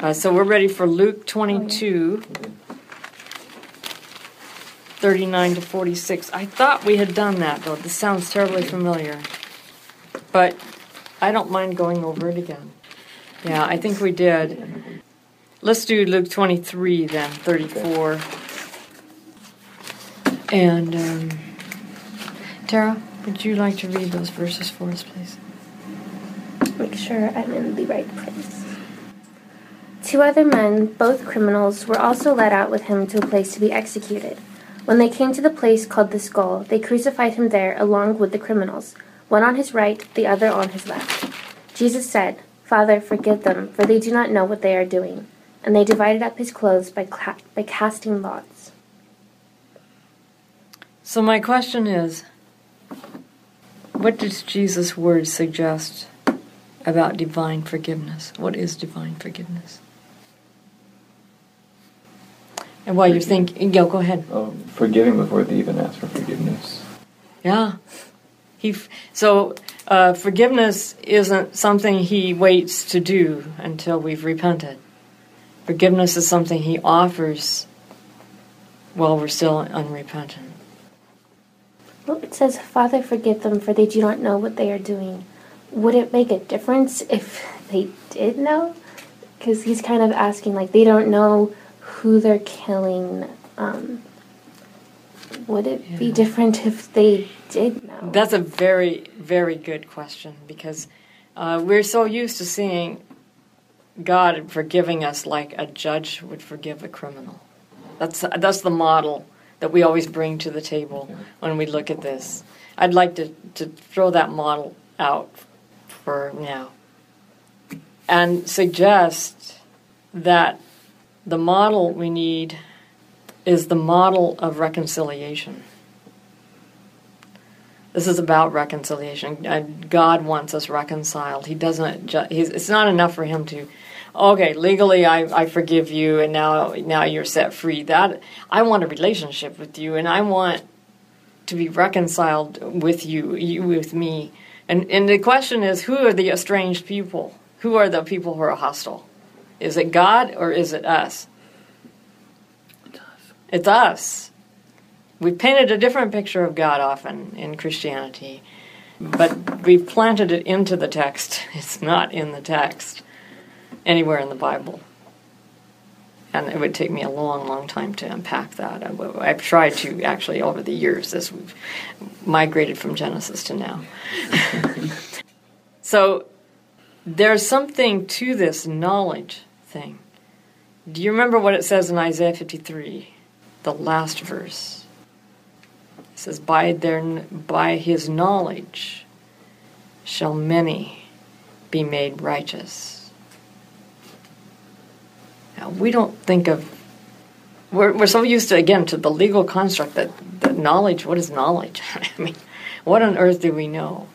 Uh, so we're ready for Luke 22, 39 to 46. I thought we had done that, though. This sounds terribly familiar. But I don't mind going over it again. Yeah, I think we did. Let's do Luke 23 then, 34. And um, Tara, would you like to read those verses for us, please? Make sure I'm in the right place. Two other men, both criminals, were also led out with him to a place to be executed. When they came to the place called the skull, they crucified him there along with the criminals, one on his right, the other on his left. Jesus said, Father, forgive them, for they do not know what they are doing. And they divided up his clothes by, cla- by casting lots. So, my question is what does Jesus' words suggest about divine forgiveness? What is divine forgiveness? And while you're thinking, yeah, go ahead. Um, forgiving before they even ask for forgiveness. Yeah. He f- so uh, forgiveness isn't something he waits to do until we've repented. Forgiveness is something he offers while we're still unrepentant. Well, it says, Father, forgive them, for they do not know what they are doing. Would it make a difference if they did know? Because he's kind of asking, like, they don't know who they're killing. Um, would it be different if they did know? That's a very, very good question because uh, we're so used to seeing God forgiving us like a judge would forgive a criminal. That's that's the model that we always bring to the table when we look at this. I'd like to, to throw that model out for now and suggest that the model we need is the model of reconciliation. This is about reconciliation. God wants us reconciled. He doesn't. Ju- it's not enough for him to, okay, legally I, I forgive you, and now now you're set free. That I want a relationship with you, and I want to be reconciled with you, you with me. And and the question is, who are the estranged people? Who are the people who are hostile? Is it God or is it us? It's us. We've painted a different picture of God often in Christianity, but we've planted it into the text. It's not in the text anywhere in the Bible. And it would take me a long, long time to unpack that. I've tried to actually over the years as we've migrated from Genesis to now. so there's something to this knowledge thing. Do you remember what it says in Isaiah 53, the last verse? It says, "By their by his knowledge shall many be made righteous." Now we don't think of we're we're so used to again to the legal construct that, that knowledge. What is knowledge? I mean, what on earth do we know?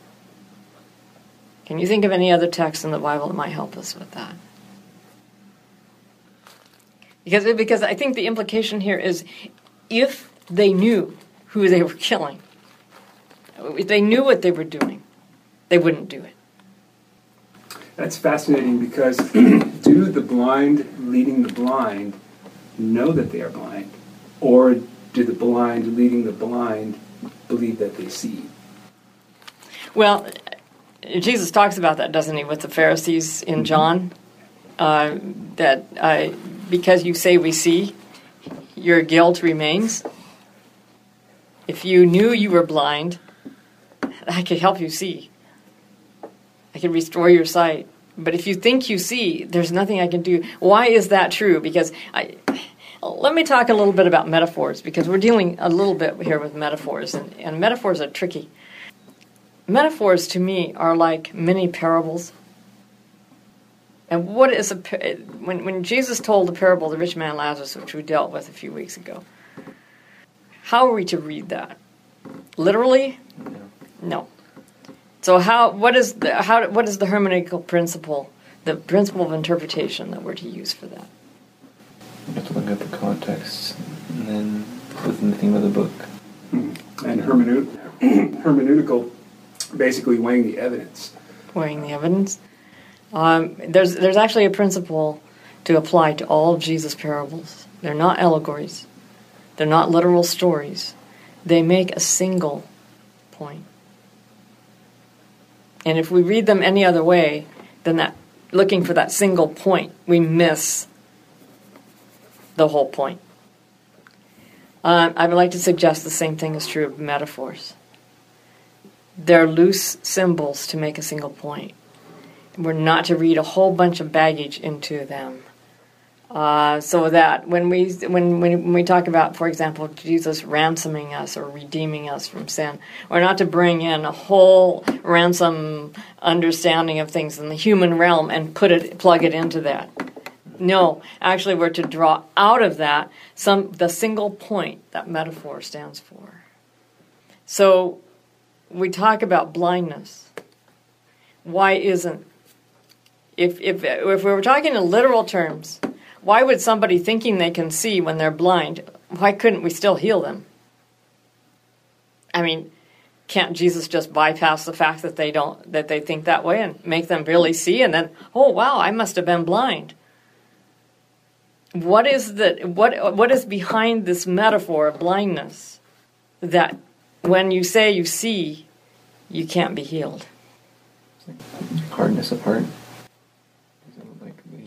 Can you think of any other text in the Bible that might help us with that? Because because I think the implication here is if they knew who they were killing, if they knew what they were doing, they wouldn't do it. That's fascinating because do the blind leading the blind know that they are blind? Or do the blind leading the blind believe that they see? Well, Jesus talks about that, doesn't he, with the Pharisees in mm-hmm. John? Uh, that uh, because you say we see, your guilt remains. If you knew you were blind, I could help you see. I can restore your sight. But if you think you see, there's nothing I can do. Why is that true? Because I. Let me talk a little bit about metaphors because we're dealing a little bit here with metaphors, and, and metaphors are tricky. Metaphors to me are like mini parables. And what is a when when Jesus told the parable of the rich man and Lazarus, which we dealt with a few weeks ago? How are we to read that? Literally? No. So how what is the how what is the hermeneutical principle, the principle of interpretation that we're to use for that? You have to look at the context and then within the theme of the book. Hmm. And hermeneut- hermeneutical, basically weighing the evidence. weighing the evidence. Um, there's there's actually a principle to apply to all of Jesus' parables. They're not allegories, they're not literal stories. They make a single point. And if we read them any other way than that, looking for that single point, we miss the whole point. Um, I would like to suggest the same thing is true of metaphors. They're loose symbols to make a single point. We're not to read a whole bunch of baggage into them. Uh, so that when we when, when we talk about, for example, Jesus ransoming us or redeeming us from sin, we're not to bring in a whole ransom understanding of things in the human realm and put it plug it into that. No, actually, we're to draw out of that some the single point that metaphor stands for. So we talk about blindness. Why isn't if if if we were talking in literal terms? Why would somebody thinking they can see when they're blind, why couldn't we still heal them? I mean, can't Jesus just bypass the fact that they don't that they think that way and make them really see and then, oh wow, I must have been blind. What is the what what is behind this metaphor of blindness that when you say you see, you can't be healed? Hardness of heart.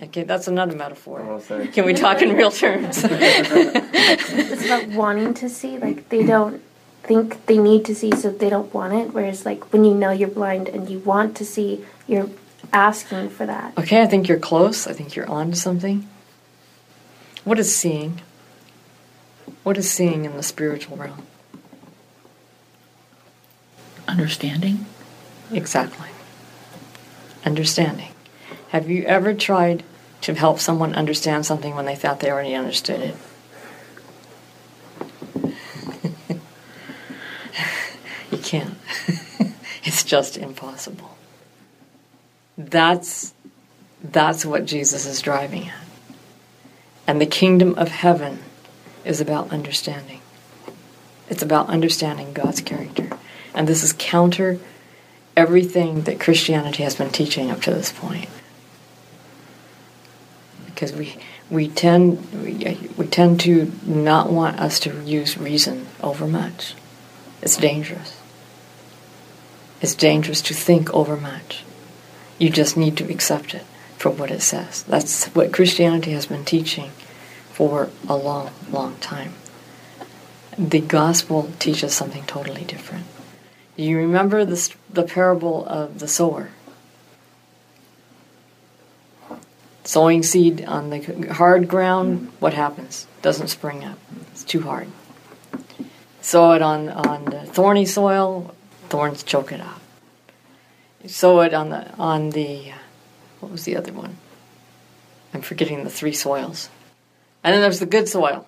Okay, that's another metaphor. Oh. Can we talk in real terms? It's about wanting to see. Like they don't think they need to see, so they don't want it. Whereas, like when you know you're blind and you want to see, you're asking for that. okay, I think you're close. I think you're on to something. What is seeing? What is seeing in the spiritual realm? Understanding? Exactly. Understanding. Have you ever tried to help someone understand something when they thought they already understood it? you can't. it's just impossible. That's that's what Jesus is driving at. And the kingdom of heaven is about understanding. It's about understanding God's character. And this is counter everything that Christianity has been teaching up to this point. Because we we tend we, we tend to not want us to use reason over much. It's dangerous. It's dangerous to think over much. You just need to accept it for what it says. That's what Christianity has been teaching for a long, long time. The gospel teaches something totally different. Do you remember the, the parable of the sower? Sowing seed on the hard ground, what happens? Doesn't spring up. It's too hard. Sow it on, on the thorny soil, thorns choke it out. Sow it on the on the what was the other one? I'm forgetting the three soils. And then there's the good soil,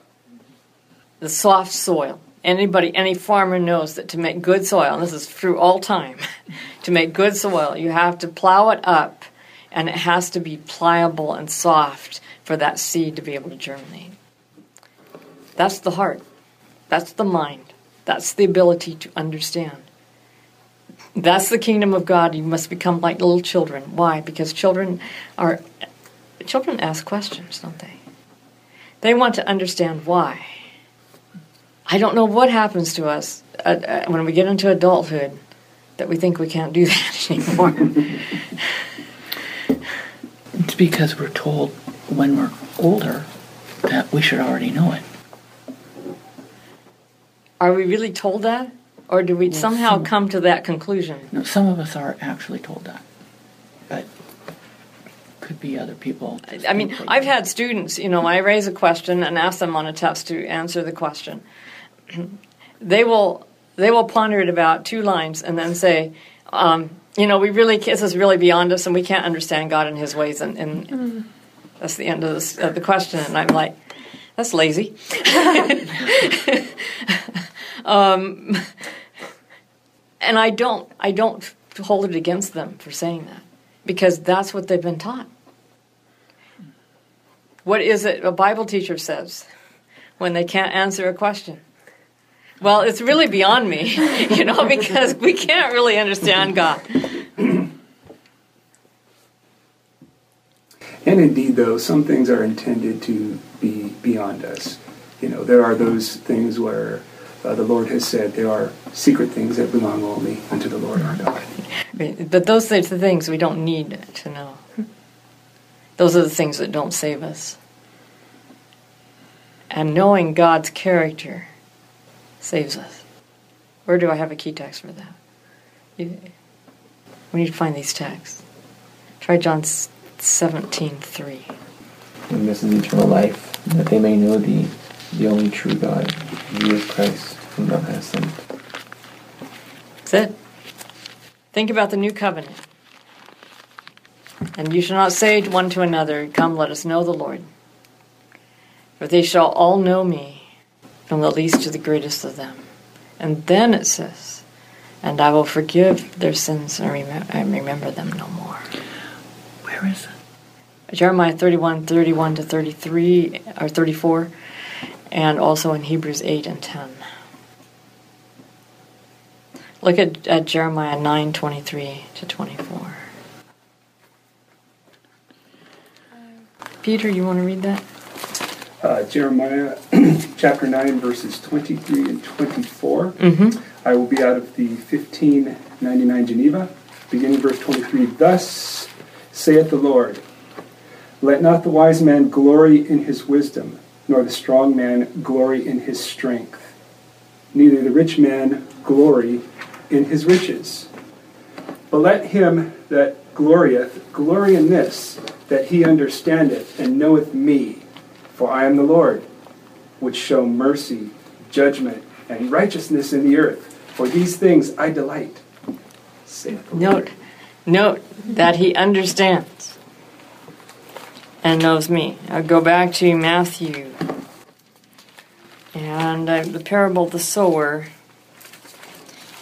the soft soil. Anybody, any farmer knows that to make good soil, and this is through all time, to make good soil, you have to plow it up and it has to be pliable and soft for that seed to be able to germinate. That's the heart, that's the mind, that's the ability to understand. That's the kingdom of God. You must become like little children. Why? Because children are children ask questions, don't they? They want to understand why. I don't know what happens to us uh, uh, when we get into adulthood that we think we can't do that anymore. It's because we're told when we're older that we should already know it. are we really told that? Or do we somehow some- come to that conclusion? No, some of us are actually told that, but could be other people. I mean, I've had students, you know, I raise a question and ask them on a test to answer the question. they will they will ponder it about two lines and then say, um, you know, we really this is really beyond us and we can't understand God and His ways, and, and that's the end of, this, of the question. And I'm like, that's lazy. um, and I don't I don't hold it against them for saying that because that's what they've been taught. What is it a Bible teacher says when they can't answer a question? Well, it's really beyond me, you know, because we can't really understand God. And indeed, though, some things are intended to be beyond us. You know, there are those things where uh, the Lord has said there are secret things that belong only unto the Lord our God. But those are the things we don't need to know. Those are the things that don't save us. And knowing God's character saves us. Where do I have a key text for that? You- We need to find these texts. Try John 17 3. And this is eternal life, that they may know thee, the only true God, and Jesus Christ, whom thou hast sent. That's it. Think about the new covenant. And you shall not say one to another, Come, let us know the Lord. For they shall all know me, from the least to the greatest of them. And then it says, And I will forgive their sins and, remem- and remember them no more. Where is it? Jeremiah 31, 31 to 33, or 34, and also in Hebrews 8 and 10. Look at, at Jeremiah 9, 23 to 24. Peter, you want to read that? Uh, Jeremiah chapter 9, verses 23 and 24. Mm-hmm. I will be out of the 1599 Geneva, beginning verse 23. Thus saith the Lord Let not the wise man glory in his wisdom, nor the strong man glory in his strength, neither the rich man glory in his riches. But let him that glorieth glory in this, that he understandeth and knoweth me, for I am the Lord, which show mercy, judgment, and righteousness in the earth. For these things I delight. Note, note that he understands and knows me. I'll go back to Matthew and uh, the parable of the sower,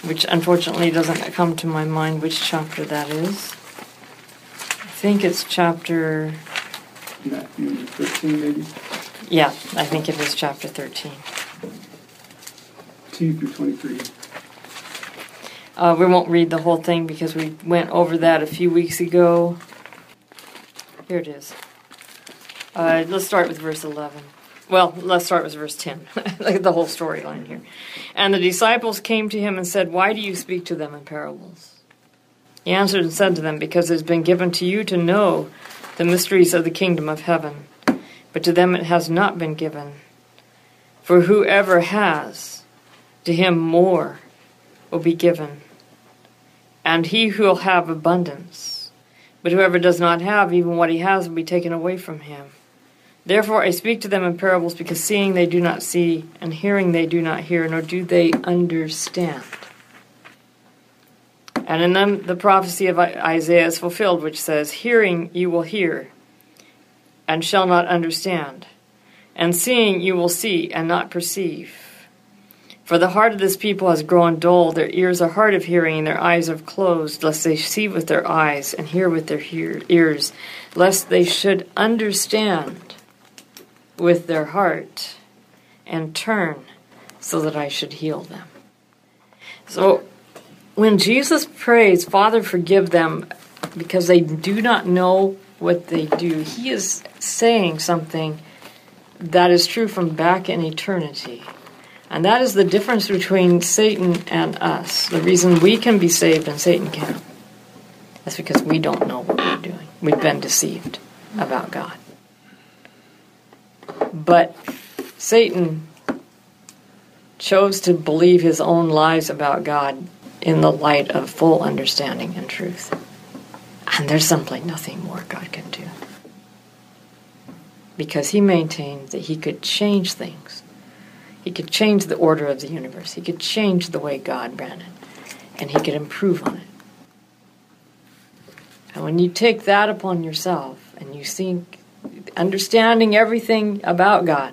which unfortunately doesn't come to my mind which chapter that is. I think it's chapter, Matthew 13, maybe? yeah, I think it is chapter 13. 2 through 23. Uh, we won't read the whole thing because we went over that a few weeks ago. Here it is. Uh, let's start with verse 11. Well, let's start with verse 10. Look at the whole storyline here. And the disciples came to him and said, Why do you speak to them in parables? He answered and said to them, Because it has been given to you to know the mysteries of the kingdom of heaven, but to them it has not been given. For whoever has, to him more will be given, and he who will have abundance. But whoever does not have, even what he has, will be taken away from him. Therefore I speak to them in parables, because seeing they do not see, and hearing they do not hear, nor do they understand. And in them the prophecy of Isaiah is fulfilled, which says, Hearing you will hear, and shall not understand, and seeing you will see, and not perceive. For the heart of this people has grown dull, their ears are hard of hearing, and their eyes are closed, lest they see with their eyes and hear with their hear- ears, lest they should understand with their heart and turn so that I should heal them. So when Jesus prays, Father, forgive them because they do not know what they do, he is saying something that is true from back in eternity. And that is the difference between Satan and us. The reason we can be saved and Satan can't. That's because we don't know what we're doing. We've been deceived about God. But Satan chose to believe his own lies about God in the light of full understanding and truth. And there's simply nothing more God can do. Because he maintained that he could change things. He could change the order of the universe. He could change the way God ran it. And he could improve on it. And when you take that upon yourself and you think, understanding everything about God,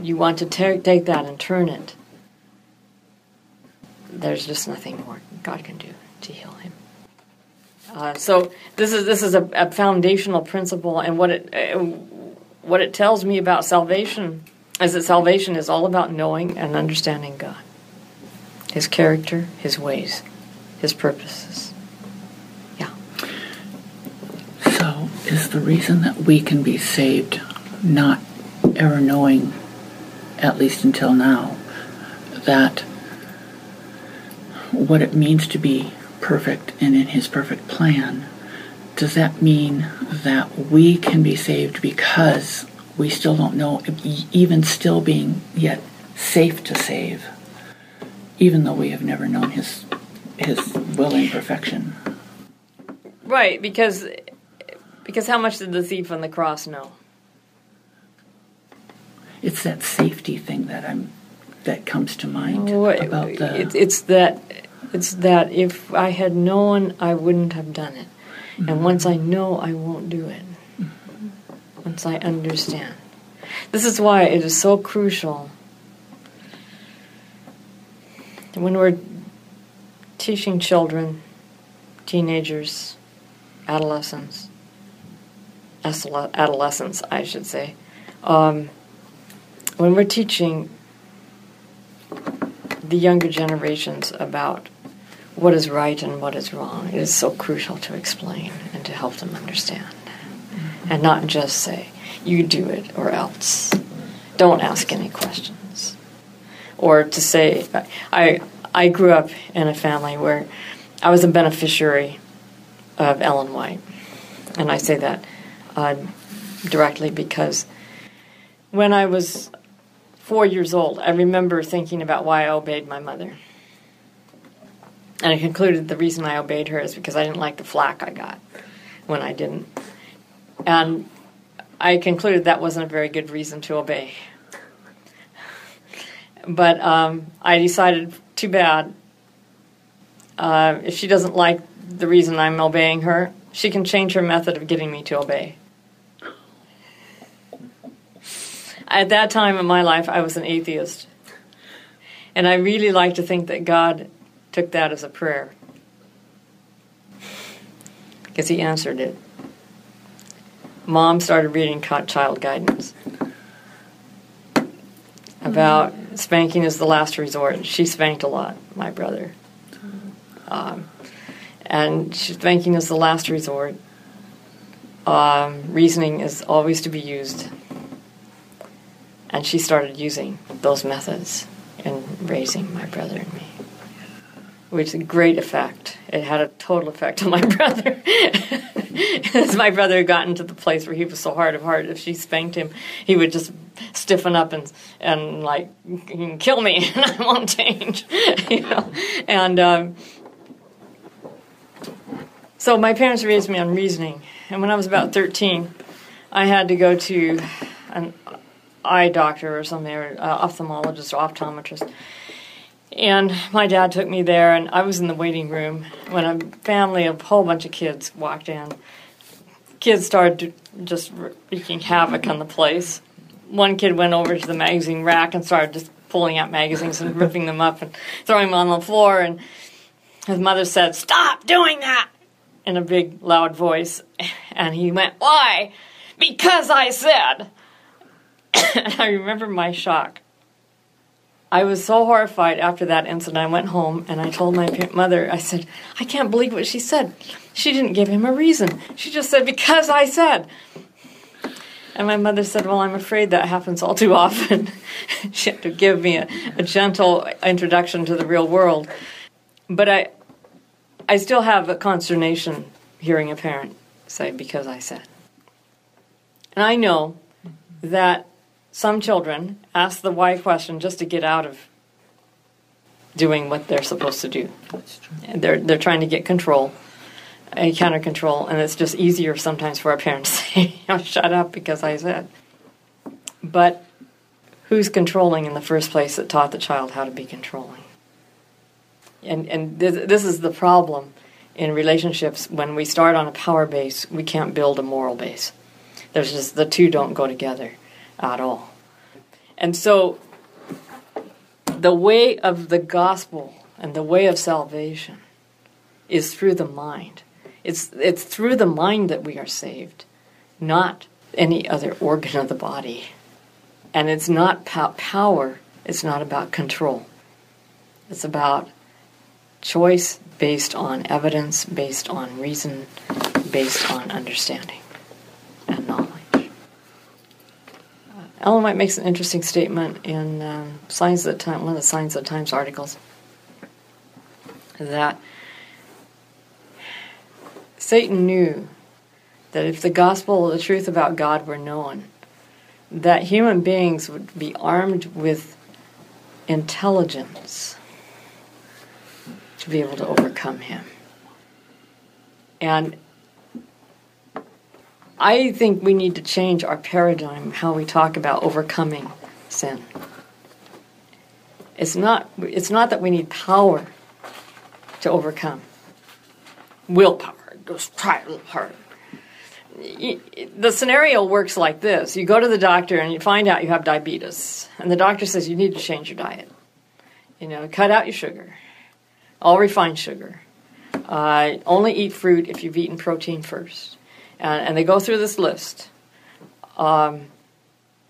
you want to ta- take that and turn it. There's just nothing more God can do to heal him. Uh, so this is this is a, a foundational principle, and what it uh, what it tells me about salvation is that salvation is all about knowing and understanding God, His character, His ways, His purposes. Yeah. So, is the reason that we can be saved, not ever knowing, at least until now, that what it means to be perfect and in His perfect plan. Does that mean that we can be saved because we still don't know, even still being yet safe to save, even though we have never known His His will and perfection? Right, because because how much did the thief on the cross know? It's that safety thing that I'm that comes to mind What- about the. it, it's that it's that if I had known, I wouldn't have done it, and once I know, I won't do it. Once I understand, this is why it is so crucial when we're teaching children, teenagers, adolescents, adolescents, I should say, um, when we're teaching the younger generations about what is right and what is wrong. It is so crucial to explain and to help them understand. And not just say, you do it or else. Don't ask any questions. Or to say, I, I grew up in a family where I was a beneficiary of Ellen White. And I say that uh, directly because when I was four years old, I remember thinking about why I obeyed my mother. And I concluded the reason I obeyed her is because I didn't like the flack I got when I didn't. And I concluded that wasn't a very good reason to obey. But um, I decided, too bad. Uh, if she doesn't like the reason I'm obeying her, she can change her method of getting me to obey. At that time in my life, I was an atheist. And I really like to think that God took that as a prayer. Because he answered it. Mom started reading child guidance about spanking is the last resort. She spanked a lot, my brother. Um, and spanking is the last resort. Um, reasoning is always to be used. And she started using those methods in raising my brother and me. Which a great effect. It had a total effect on my brother. As my brother had gotten to the place where he was so hard of heart, if she spanked him, he would just stiffen up and and like kill me and I won't change, you know. And um, so my parents raised me on reasoning, and when I was about thirteen, I had to go to an eye doctor or something, or uh, ophthalmologist or optometrist. And my dad took me there, and I was in the waiting room when a family of a whole bunch of kids walked in. Kids started just wreaking havoc on the place. One kid went over to the magazine rack and started just pulling out magazines and ripping them up and throwing them on the floor. And his mother said, Stop doing that! in a big, loud voice. And he went, Why? Because I said. and I remember my shock. I was so horrified after that incident. I went home and I told my mother, I said, I can't believe what she said. She didn't give him a reason. She just said, because I said. And my mother said, Well, I'm afraid that happens all too often. she had to give me a, a gentle introduction to the real world. But I, I still have a consternation hearing a parent say, Because I said. And I know that some children ask the why question just to get out of doing what they're supposed to do. That's true. They're they're trying to get control, a counter control, and it's just easier sometimes for our parents to say, "Oh, "Shut up," because I said. But who's controlling in the first place that taught the child how to be controlling? And and this, this is the problem in relationships when we start on a power base, we can't build a moral base. There's just the two don't go together at all. And so the way of the gospel and the way of salvation is through the mind. It's it's through the mind that we are saved, not any other organ of the body. And it's not about power, it's not about control. It's about choice based on evidence, based on reason, based on understanding. and knowledge. Uh, Ellen White makes an interesting statement in um, Signs of the Time, one of the Signs of the Times articles, that Satan knew that if the gospel, the truth about God, were known, that human beings would be armed with intelligence to be able to overcome him. And I think we need to change our paradigm, how we talk about overcoming sin. It's not, it's not that we need power to overcome. Willpower, just try a little harder. The scenario works like this you go to the doctor and you find out you have diabetes, and the doctor says you need to change your diet. You know, cut out your sugar, all refined sugar. Uh, only eat fruit if you've eaten protein first. And, and they go through this list. Um,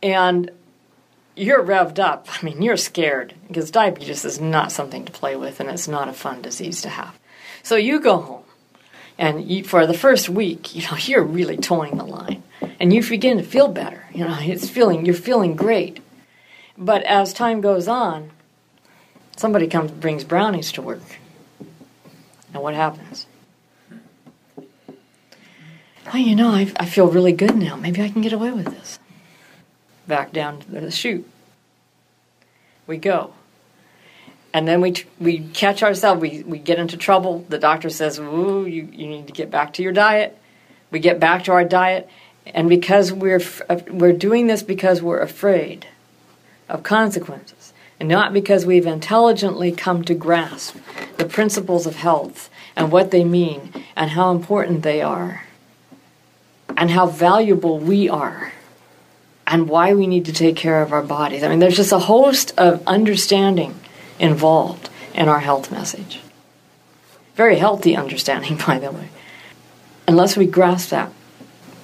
and you're revved up. I mean, you're scared because diabetes is not something to play with and it's not a fun disease to have. So you go home and you, for the first week, you know, you're really toeing the line and you begin to feel better. You know, it's feeling, you're feeling great. But as time goes on, somebody comes brings brownies to work. And what happens? Oh, you know, I, I feel really good now. Maybe I can get away with this. Back down to the chute. We go. And then we, we catch ourselves, we, we get into trouble. The doctor says, Ooh, you, you need to get back to your diet. We get back to our diet. And because we're, uh, we're doing this because we're afraid of consequences, and not because we've intelligently come to grasp the principles of health and what they mean and how important they are and how valuable we are and why we need to take care of our bodies. I mean, there's just a host of understanding involved in our health message. Very healthy understanding, by the way. Unless we grasp that,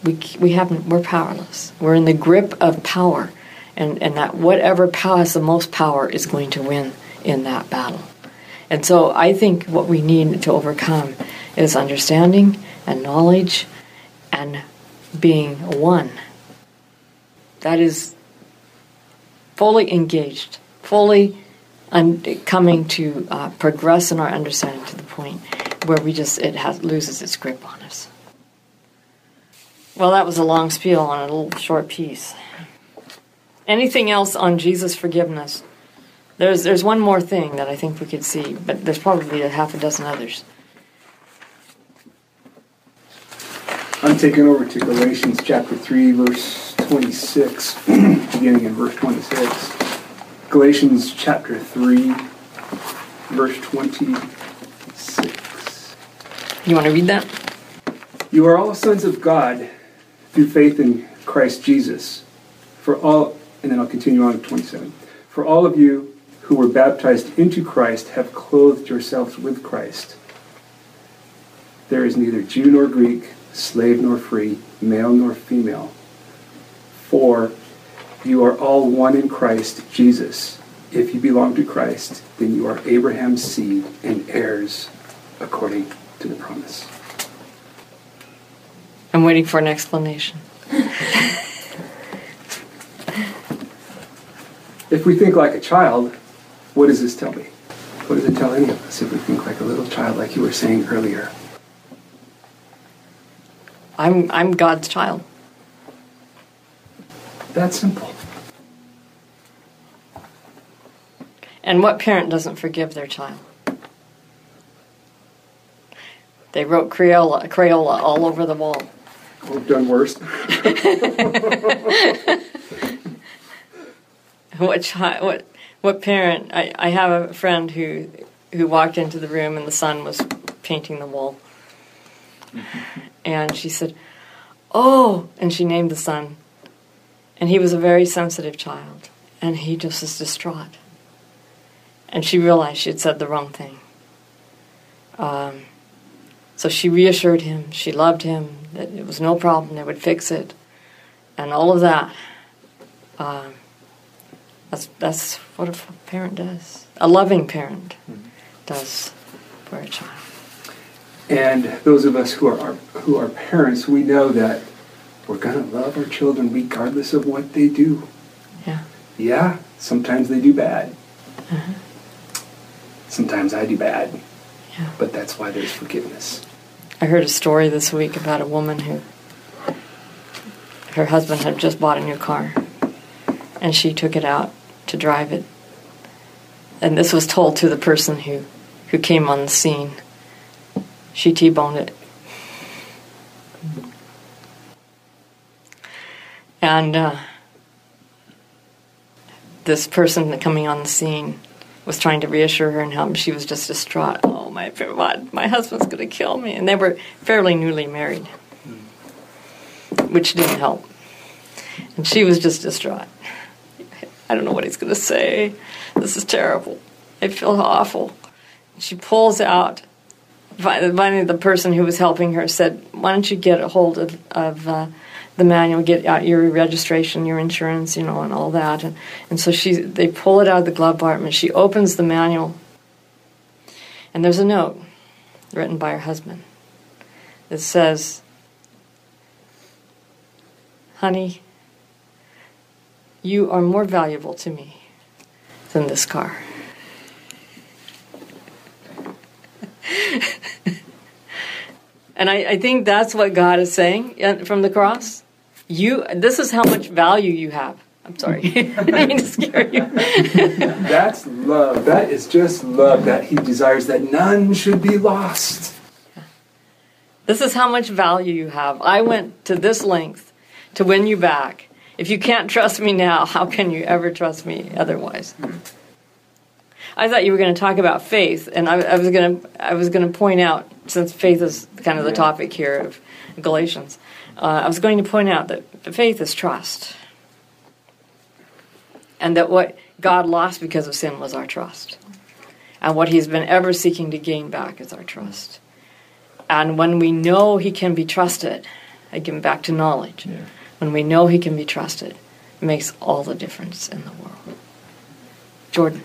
we, we haven't, we're powerless. We're in the grip of power, and, and that whatever power has the most power is going to win in that battle. And so I think what we need to overcome is understanding and knowledge and being one. That is fully engaged, fully un- coming to uh, progress in our understanding to the point where we just it has, loses its grip on us. Well, that was a long spiel on a little short piece. Anything else on Jesus' forgiveness? There's there's one more thing that I think we could see, but there's probably a half a dozen others. I'm taking over to Galatians chapter 3, verse 26, beginning in verse 26. Galatians chapter 3, verse 26. You want to read that? You are all sons of God through faith in Christ Jesus. For all, and then I'll continue on to 27. For all of you who were baptized into Christ have clothed yourselves with Christ. There is neither Jew nor Greek, slave nor free, male nor female. For you are all one in Christ Jesus. If you belong to Christ, then you are Abraham's seed and heirs according to the promise. I'm waiting for an explanation. If we think like a child, what does this tell me? What does it tell any of us if we think like a little child, like you were saying earlier? I'm I'm God's child. That's simple. And what parent doesn't forgive their child? They wrote Crayola, Crayola all over the wall. We've done worse. what child? What what parent? I, I have a friend who who walked into the room and the son was painting the wall, mm-hmm. And she said, "Oh," and she named the son, and he was a very sensitive child, and he just was distraught, and she realized she had said the wrong thing. Um, so she reassured him, she loved him, that it was no problem, they would fix it, and all of that. Um, that's that's what a parent does. A loving parent does for a child. And those of us who are who are parents, we know that we're going to love our children regardless of what they do. Yeah. Yeah, sometimes they do bad. Uh-huh. Sometimes I do bad. Yeah. But that's why there's forgiveness. I heard a story this week about a woman who her husband had just bought a new car and she took it out to drive it. And this was told to the person who, who came on the scene. She T boned it. And uh, this person coming on the scene was trying to reassure her and help. She was just distraught. Oh my God, my husband's going to kill me. And they were fairly newly married, which didn't help. And she was just distraught. I don't know what he's going to say. This is terrible. I feel awful. She pulls out. Finally, the person who was helping her said, "Why don't you get a hold of, of uh, the manual, get out your registration, your insurance, you know, and all that." And, and so she, they pull it out of the glove compartment. She opens the manual, and there's a note written by her husband. It says, "Honey, you are more valuable to me than this car." And I, I, think that's what God is saying from the cross. You, this is how much value you have. I'm sorry, I didn't mean to scare you. that's love. That is just love. That He desires that none should be lost. This is how much value you have. I went to this length to win you back. If you can't trust me now, how can you ever trust me otherwise? Hmm. I thought you were going to talk about faith, and I, I was going to I was going to point out since faith is kind of the topic here of Galatians. Uh, I was going to point out that faith is trust, and that what God lost because of sin was our trust, and what He's been ever seeking to gain back is our trust. And when we know He can be trusted, I again back to knowledge. Yeah. When we know He can be trusted, it makes all the difference in the world. Jordan.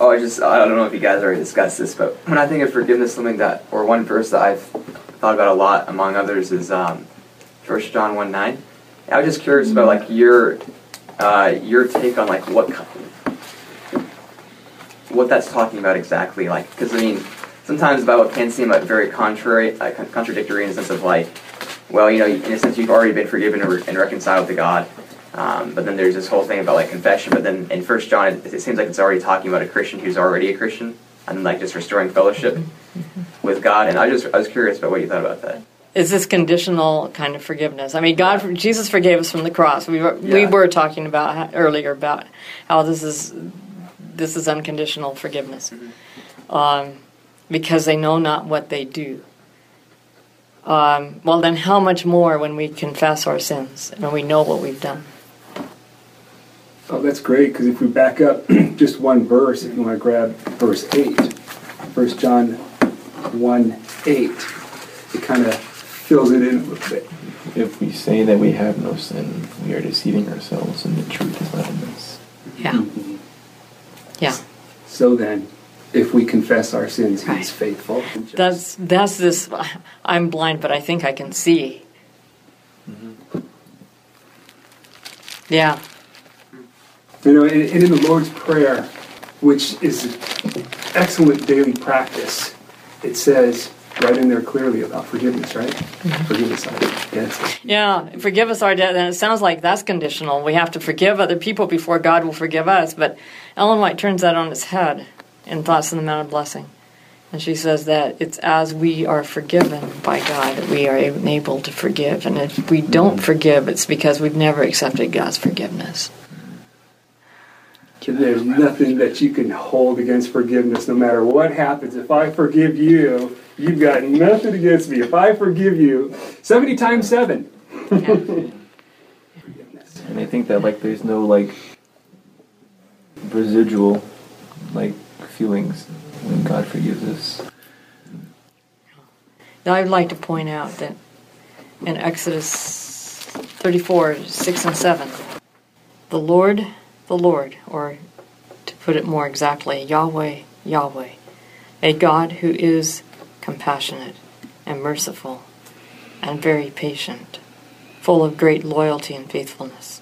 Oh, I just, I don't know if you guys already discussed this, but when I think of forgiveness, something that, or one verse that I've thought about a lot, among others, is um, 1 John 1 9. I was just curious about, like, your, uh, your take on, like, what, what that's talking about exactly. Like, because, I mean, sometimes the Bible can seem like very contrary, uh, contradictory in the sense of, like, well, you know, in a sense, you've already been forgiven and reconciled to God. Um, but then there's this whole thing about like confession. But then in First John, it, it, seems like it's already talking about a Christian who's already a Christian, and like just restoring fellowship with God. And I just I was curious about what you thought about that. Is this conditional kind of forgiveness? I mean, God. Jesus forgave us from the cross. We were yeah. we were talking about how, earlier about how this is this is unconditional forgiveness, mm-hmm. um, because they know not what they do. Um, well, then, how much more when we confess our sins and we know what we've done? Oh, that's great, because if we back up just one verse, if you want to grab verse 8, 1 John 1 8, it kind of fills it in a little bit. If we say that we have no sin, we are deceiving ourselves, and the truth is not in us. Yeah. Mm-hmm. Yeah. So then, if we confess our sins, right. He's faithful. That's that's this. I'm blind, but I think I can see. Mm-hmm. Yeah. You know, and, and in the Lord's Prayer, which is excellent daily practice, it says right in there clearly about forgiveness, right? Mm-hmm. Forgive us our debts. Yeah, forgive us our debt. And it sounds like that's conditional. We have to forgive other people before God will forgive us. But Ellen White turns that on its head in Thoughts on the Mount of Blessing. And she says that it's as we are forgiven by God that we are able to forgive. And if we don't forgive, it's because we've never accepted God's forgiveness. There's nothing that you can hold against forgiveness no matter what happens. If I forgive you, you've got nothing against me. If I forgive you, 70 times 7. Yeah. and I think that like there's no like residual like feelings when God forgives us. Now I'd like to point out that in Exodus 34, 6 and 7, the Lord the Lord, or to put it more exactly, Yahweh, Yahweh, a God who is compassionate and merciful and very patient, full of great loyalty and faithfulness,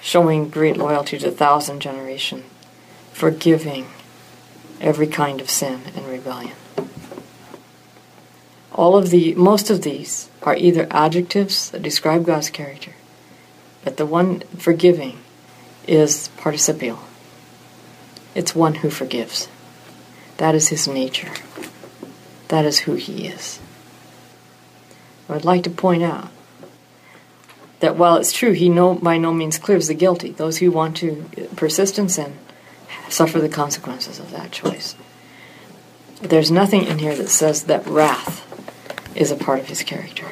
showing great loyalty to a thousand generations, forgiving every kind of sin and rebellion. All of the most of these are either adjectives that describe God's character, but the one forgiving is participial. It's one who forgives. That is his nature. That is who he is. I would like to point out that while it's true he no, by no means clears the guilty, those who want to uh, persist in sin suffer the consequences of that choice. But there's nothing in here that says that wrath is a part of his character.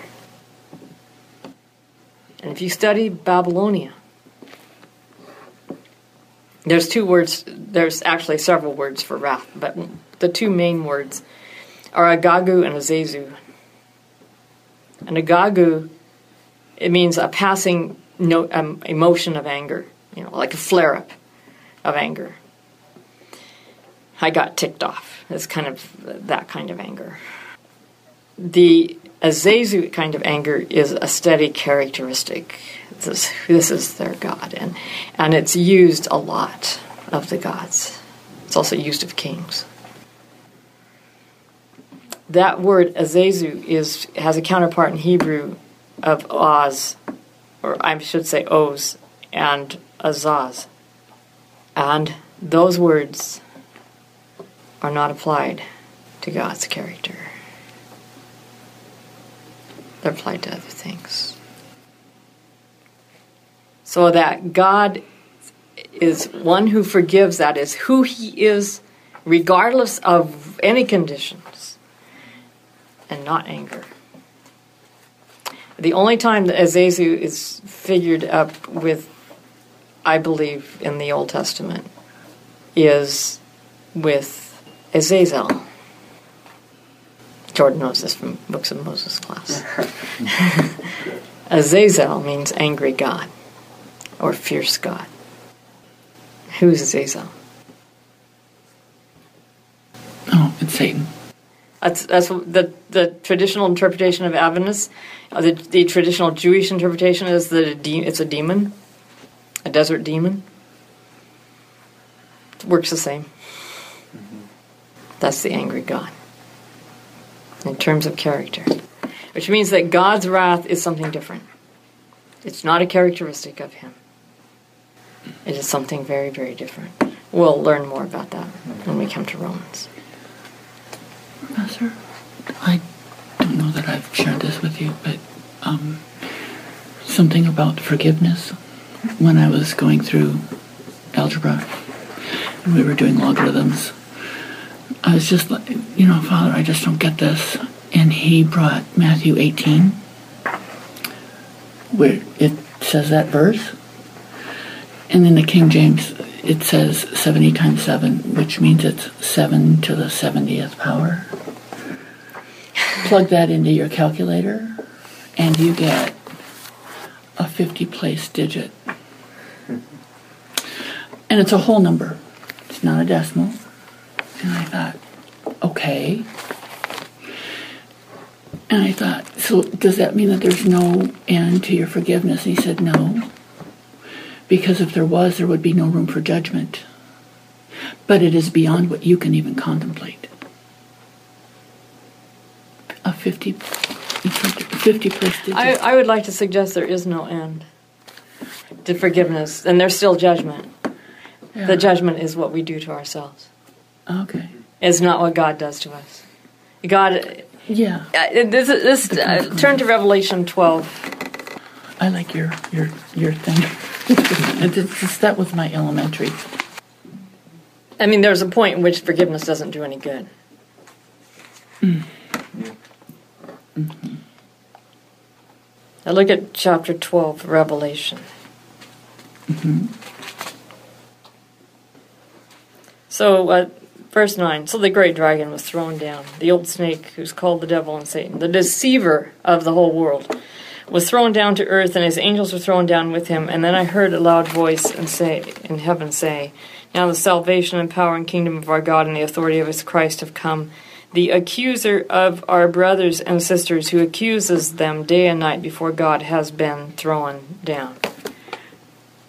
And if you study Babylonia, there's two words, there's actually several words for wrath, but the two main words are agagu and azazu. And agagu, it means a passing um, emotion of anger, you know, like a flare up of anger. I got ticked off. It's kind of that kind of anger. The azazu kind of anger is a steady characteristic. This, this is their god, and and it's used a lot of the gods. It's also used of kings. That word azazu is has a counterpart in Hebrew of oz, or I should say oz, and azaz. And those words are not applied to God's character. They're applied to other things. So that God is one who forgives, that is who He is, regardless of any conditions, and not anger. The only time that Azazu is figured up with, I believe, in the Old Testament is with Azazel. Jordan knows this from Books of Moses class. Azazel means angry God or fierce God. Who's Azazel? Oh, it's Satan. That's that's the the traditional interpretation of Adventists. Uh, the, the traditional Jewish interpretation is that a de- it's a demon, a desert demon. It works the same. That's the angry God. In terms of character. Which means that God's wrath is something different. It's not a characteristic of Him. It is something very, very different. We'll learn more about that when we come to Romans. Professor, I don't know that I've shared this with you, but um, something about forgiveness. When I was going through algebra and we were doing logarithms, I was just like, you know, Father, I just don't get this. And he brought Matthew 18, where it says that verse. And in the King James, it says 70 times 7, which means it's 7 to the 70th power. Plug that into your calculator, and you get a 50 place digit. And it's a whole number, it's not a decimal. And I thought, okay. And I thought, so does that mean that there's no end to your forgiveness? And he said, no. Because if there was, there would be no room for judgment. But it is beyond what you can even contemplate. A 50, 50 place. I, I would like to suggest there is no end to forgiveness, and there's still judgment. Yeah. The judgment is what we do to ourselves. Okay. It's not what God does to us. God, Yeah. uh, this, this uh, turn to Revelation 12. I like your your your thing. And just- that was my elementary. I mean, there's a point in which forgiveness doesn't do any good. Now look at chapter 12, Revelation. So, uh, verse 9 So the great dragon was thrown down, the old snake, who's called the devil and Satan, the deceiver of the whole world, was thrown down to earth, and his angels were thrown down with him. And then I heard a loud voice and say, in heaven say, Now the salvation and power and kingdom of our God and the authority of his Christ have come. the accuser of our brothers and sisters who accuses them day and night before God has been thrown down.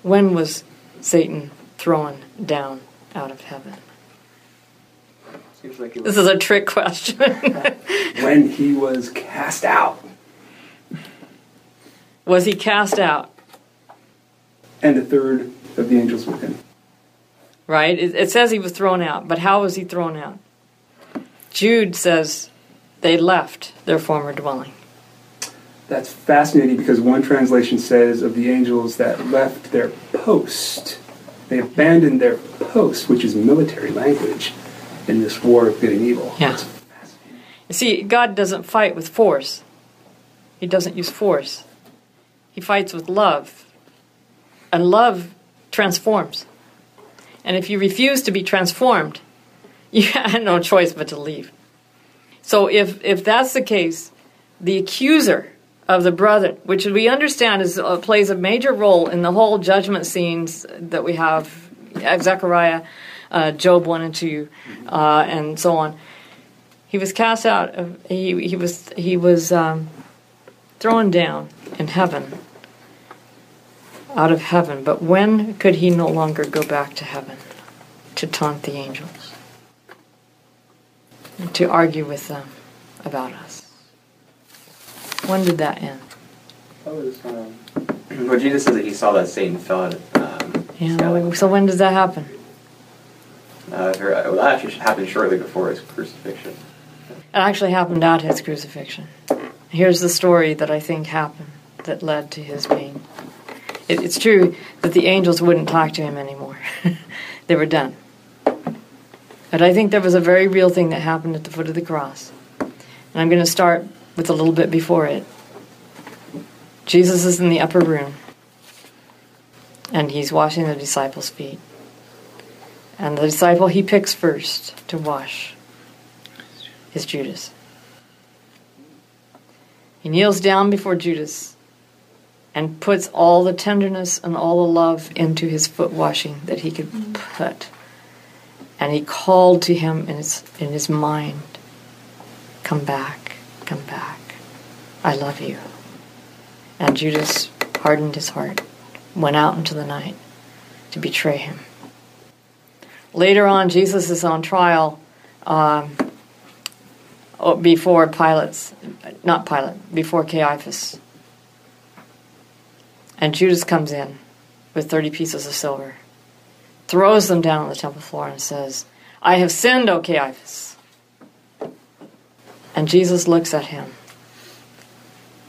When was Satan thrown down out of heaven? Like This is a trick question. When he was cast out, was he cast out? and a third of the angels with him. Right? It, it says he was thrown out, but how was he thrown out? Jude says they left their former dwelling. That's fascinating because one translation says of the angels that left their post, they abandoned their post, which is military language in this war of good and evil. Yeah. You see, God doesn't fight with force. He doesn't use force. He fights with love. And love transforms. And if you refuse to be transformed, you had no choice but to leave. So if if that's the case, the accuser of the brother, which we understand is uh, plays a major role in the whole judgment scenes that we have, uh, Zechariah, uh, Job one and two, uh, and so on. He was cast out. Of, he he was he was um, thrown down in heaven, out of heaven. But when could he no longer go back to heaven to taunt the angels, to argue with them about us? When did that end? that was, um, well, Jesus says that he saw that Satan fell out of um, Yeah. sky. So when does that happen? Uh, there- well, that actually happened shortly before his crucifixion. It actually happened at his crucifixion. Here's the story that I think happened that led to his being. It, it's true that the angels wouldn't talk to him anymore, they were done. But I think there was a very real thing that happened at the foot of the cross. And I'm going to start with a little bit before it. Jesus is in the upper room, and he's washing the disciples' feet. And the disciple he picks first to wash is Judas. He kneels down before Judas and puts all the tenderness and all the love into his foot washing that he could put. And he called to him in his, in his mind Come back, come back. I love you. And Judas hardened his heart, went out into the night to betray him. Later on, Jesus is on trial. Um, oh, before Pilate's, not Pilate, before Caiaphas. And Judas comes in with 30 pieces of silver, throws them down on the temple floor, and says, I have sinned, O Caiaphas. And Jesus looks at him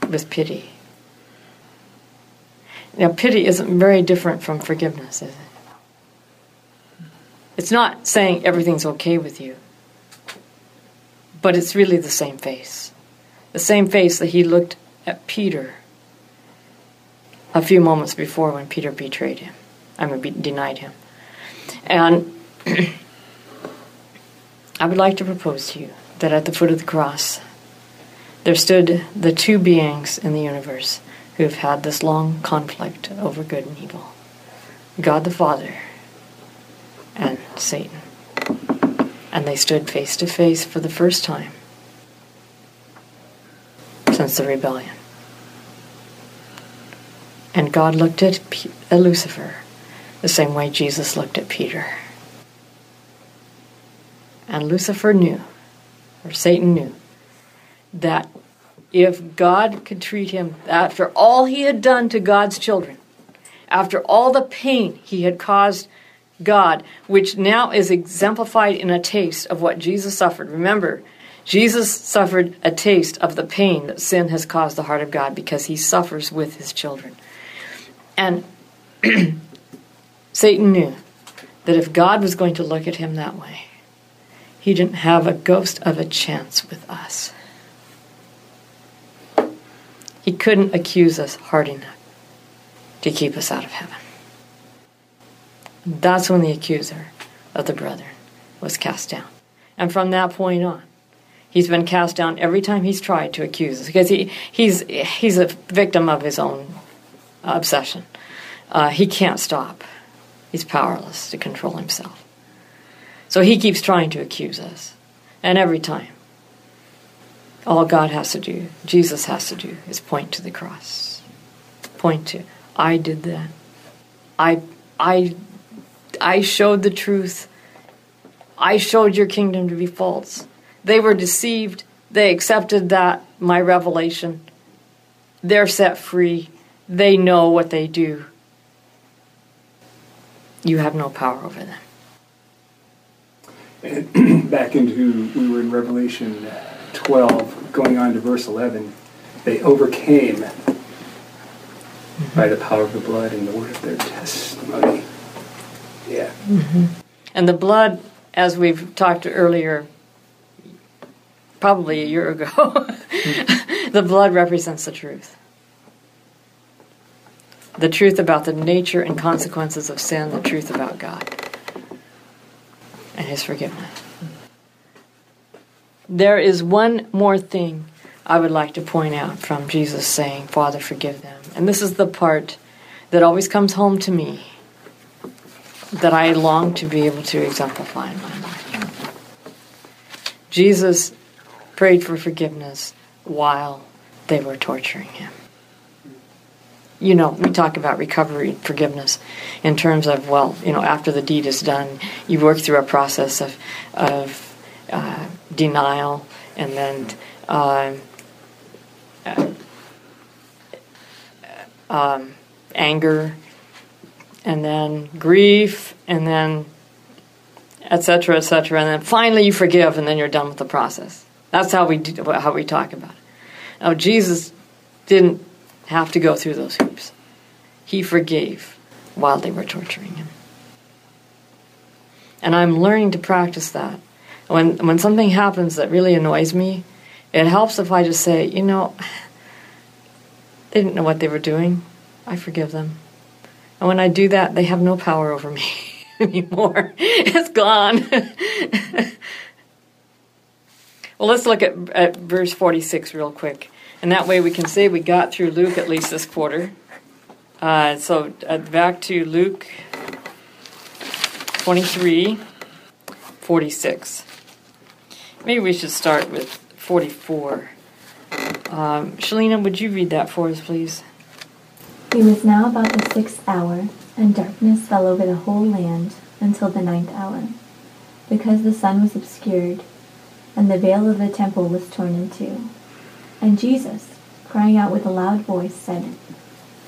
with pity. Now, pity isn't very different from forgiveness, is it? It's not saying everything's okay with you but it's really the same face. The same face that he looked at Peter a few moments before when Peter betrayed him. I mean, be- denied him. And I would like to propose to you that at the foot of the cross, there stood the two beings in the universe who have had this long conflict over good and evil God the Father and Satan and they stood face to face for the first time since the rebellion. And God looked at, P- at Lucifer the same way Jesus looked at Peter. And Lucifer knew, or Satan knew, that if God could treat him after all he had done to God's children, after all the pain he had caused God, which now is exemplified in a taste of what Jesus suffered. Remember, Jesus suffered a taste of the pain that sin has caused the heart of God because he suffers with his children. And Satan knew that if God was going to look at him that way, he didn't have a ghost of a chance with us. He couldn't accuse us hard enough to keep us out of heaven. That's when the accuser of the brethren was cast down. And from that point on, he's been cast down every time he's tried to accuse us because he, he's, he's a victim of his own obsession. Uh, he can't stop, he's powerless to control himself. So he keeps trying to accuse us. And every time All God has to do, Jesus has to do, is point to the cross. Point to, I did that. I, I, I showed the truth. I showed your kingdom to be false. They were deceived. They accepted that, my revelation. They're set free. They know what they do. You have no power over them. And back into, we were in Revelation uh, 12, going on to verse 11. They overcame by the power of the blood and the word of their testimony. Yeah. Mm-hmm. And the blood, as we've talked earlier, probably a year ago, the blood represents the truth. The truth about the nature and consequences of sin, the truth about God and His forgiveness. There is one more thing I would like to point out from Jesus saying, Father, forgive them. And this is the part that always comes home to me that I long to be able to exemplify in my life. Jesus prayed for forgiveness while they were torturing him. You know, we talk about recovery and forgiveness in terms of, well, you know, after the deed is done, you work through a process of, of uh, denial and then uh, uh, um, anger and then grief and then etc etc and then finally you forgive and then you're done with the process. That's how we do, how we talk about it. Now jesus didn't have to go through those hoops. He forgave while they were torturing him. And i'm learning to practice that. When when something happens that really annoys me it helps if i just say you know they didn't know what they were doing. I forgive them and when I do that, they have no power over me anymore. It's gone. well, let's look at, at verse 46 real quick. And that way we can say we got through Luke at least this quarter. Uh, so uh, back to Luke 23, 46. Maybe we should start with 44. Um, Shalina, would you read that for us, please? It was now about the sixth hour, and darkness fell over the whole land until the ninth hour, because the sun was obscured, and the veil of the temple was torn in two. And Jesus, crying out with a loud voice, said,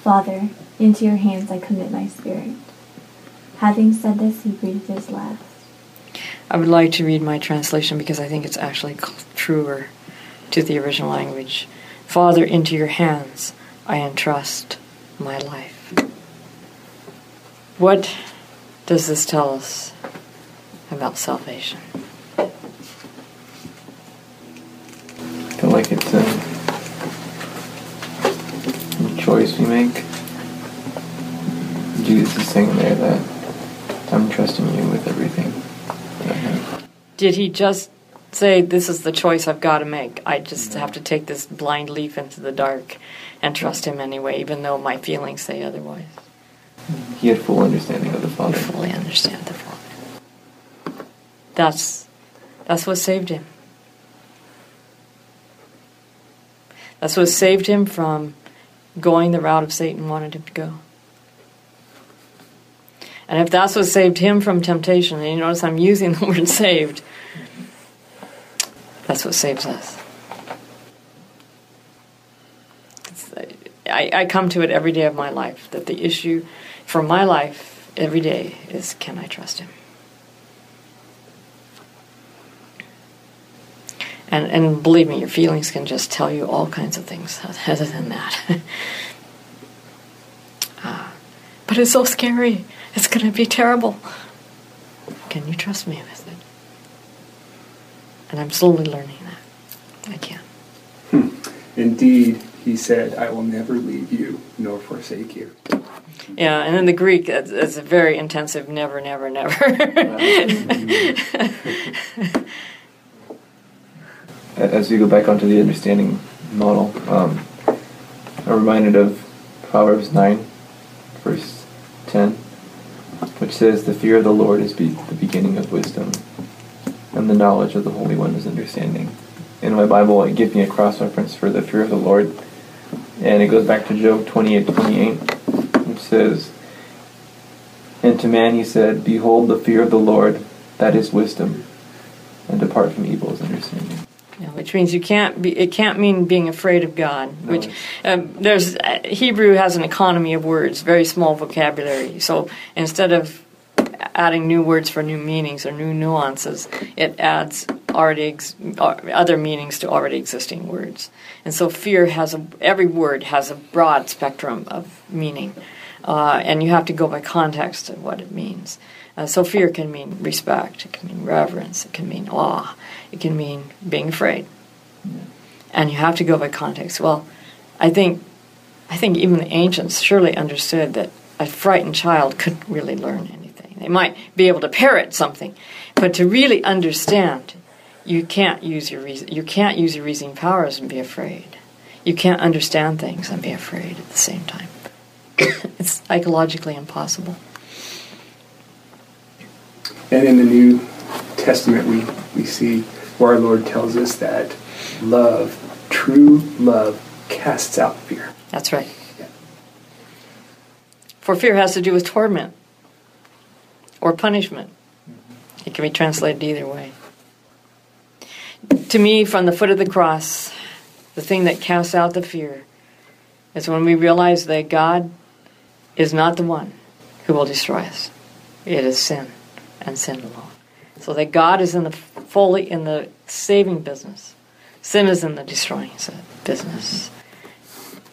Father, into your hands I commit my spirit. Having said this, he breathed his last. I would like to read my translation because I think it's actually truer to the original language. Father, into your hands I entrust my life. What does this tell us about salvation? I feel like it's a, a choice we make. Jesus is saying there that I'm trusting you with everything that I have. Did he just say, This is the choice I've got to make? I just have to take this blind leaf into the dark and trust him anyway, even though my feelings say otherwise. He had full understanding of the Father. fully understand the Father. That's that's what saved him. That's what saved him from going the route of Satan wanted him to go. And if that's what saved him from temptation, and you notice I'm using the word saved, that's what saves us. It's- I, come to it every day of my life that the issue for my life every day is can I trust him? And, and believe me, your feelings can just tell you all kinds of things other than that. Ah, but it's so scary. It's going to be terrible. Can you trust me with it? And I'm slowly learning that. I can. Indeed, he said, I will never leave you nor forsake you. Yeah, and in the Greek, it's, it's a very intensive never, never, never. As we go back onto the understanding model, um, I'm reminded of Proverbs 9, verse 10, which says, The fear of the Lord is be- the beginning of wisdom, and the knowledge of the Holy One is understanding. in my Bible, it gives me a cross reference for the fear of the Lord. And it goes back to Job 28 28, which says, And to man he said, Behold, the fear of the Lord, that is wisdom, and depart from evil is understanding. Yeah, which means you can't be. It can't mean being afraid of God. No. Which um, there's uh, Hebrew has an economy of words, very small vocabulary. So instead of adding new words for new meanings or new nuances, it adds already ex- uh, other meanings to already existing words. And so fear has a every word has a broad spectrum of meaning, uh, and you have to go by context of what it means. Uh, so fear can mean respect, it can mean reverence, it can mean awe, it can mean being afraid, and you have to go by context. Well, I think, I think even the ancients surely understood that a frightened child couldn't really learn anything. They might be able to parrot something, but to really understand, you can't use your reason. You can't use your reasoning powers and be afraid. You can't understand things and be afraid at the same time. it's psychologically impossible. And in the New Testament, we, we see where our Lord tells us that love, true love, casts out fear. That's right. Yeah. For fear has to do with torment or punishment. It can be translated either way. To me, from the foot of the cross, the thing that casts out the fear is when we realize that God is not the one who will destroy us. It is sin and sin alone. So that God is in the fully in the saving business. Sin is in the destroying business.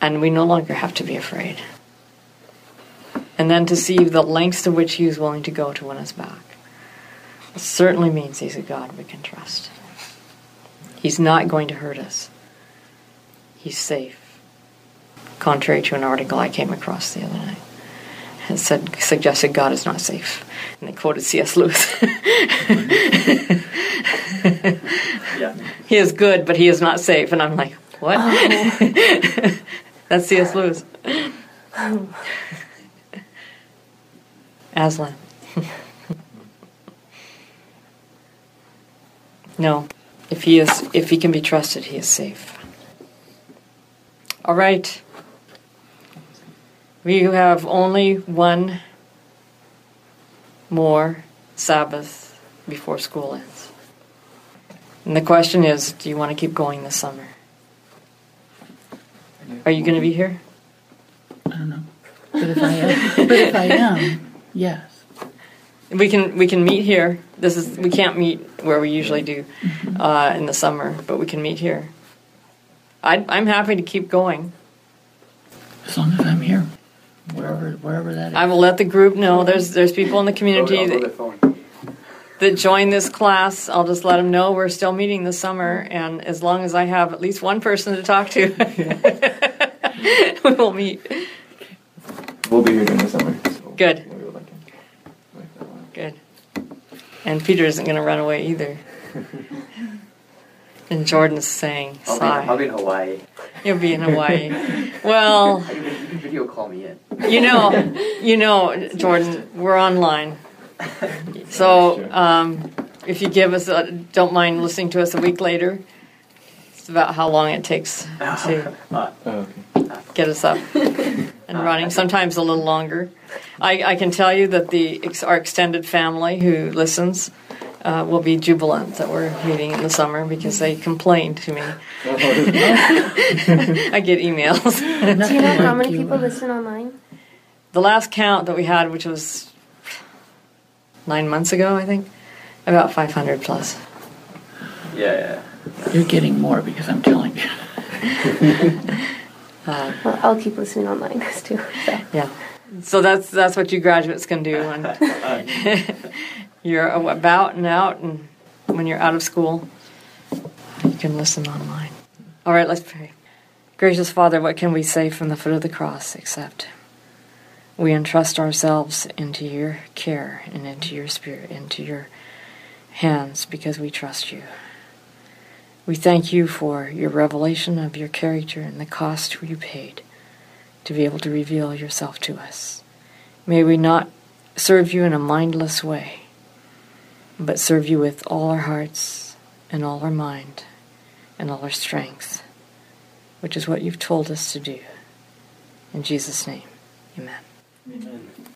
And we no longer have to be afraid. And then to see the lengths to which he is willing to go to win us back. Certainly means he's a God we can trust. He's not going to hurt us. He's safe. Contrary to an article I came across the other night. It said suggested God is not safe. And they quoted C.S. Lewis. Yeah. He is good, but he is not safe. And I'm like, what? Oh. That's C.S. Lewis. Aslan. no. If he is if he can be trusted, he is safe. All right. We have only one more Sabbath before school ends. And the question is, do you want to keep going this summer? Are you going to be here? I don't know. But if I am, but if I am, yes. We can we can meet here. This is we can't meet where we usually do uh, in the summer, but we can meet here. I, I'm happy to keep going. As long as I'm here, wherever wherever that is. I will let the group know. There's there's people in the community I'll that, the that join this class. I'll just let them know we're still meeting this summer, and as long as I have at least one person to talk to, we will meet. We'll be here during the summer. So Good. maybe we'll like it. Like that one. Good. And Peter isn't going to run away either. And Jordan's saying, I'll be, I'll be in Hawaii. You'll be in Hawaii. Well, You can, video call me in. you know, you know, Jordan, we're online. So um, if you give us, a, don't mind listening to us a week later. It's about how long it takes to Uh, Oh, okay. get us up and running. Sometimes a little longer. I, I can tell you that the our extended family who listens uh, will be jubilant that we're meeting in the summer because they complained to me. I get emails. Do you know how many people uh, listen online? the last count that we had, which was nine months ago, I think, about 500 plus. yeah, yeah. You're getting more because I'm telling you. Uh, Well, I'll keep listening online too. So. yeah. So that's that's what you graduates can do when you're about and out, and when you're out of school, you can listen online. All right, let's pray. Gracious Father, what can we say from the foot of the cross except we entrust ourselves into your care and into your spirit, into your hands, because we trust you. We thank you for your revelation of your character and the cost you paid to be able to reveal yourself to us. May we not serve you in a mindless way, but serve you with all our hearts and all our mind and all our strength, which is what you've told us to do. In Jesus' name, amen. Amen.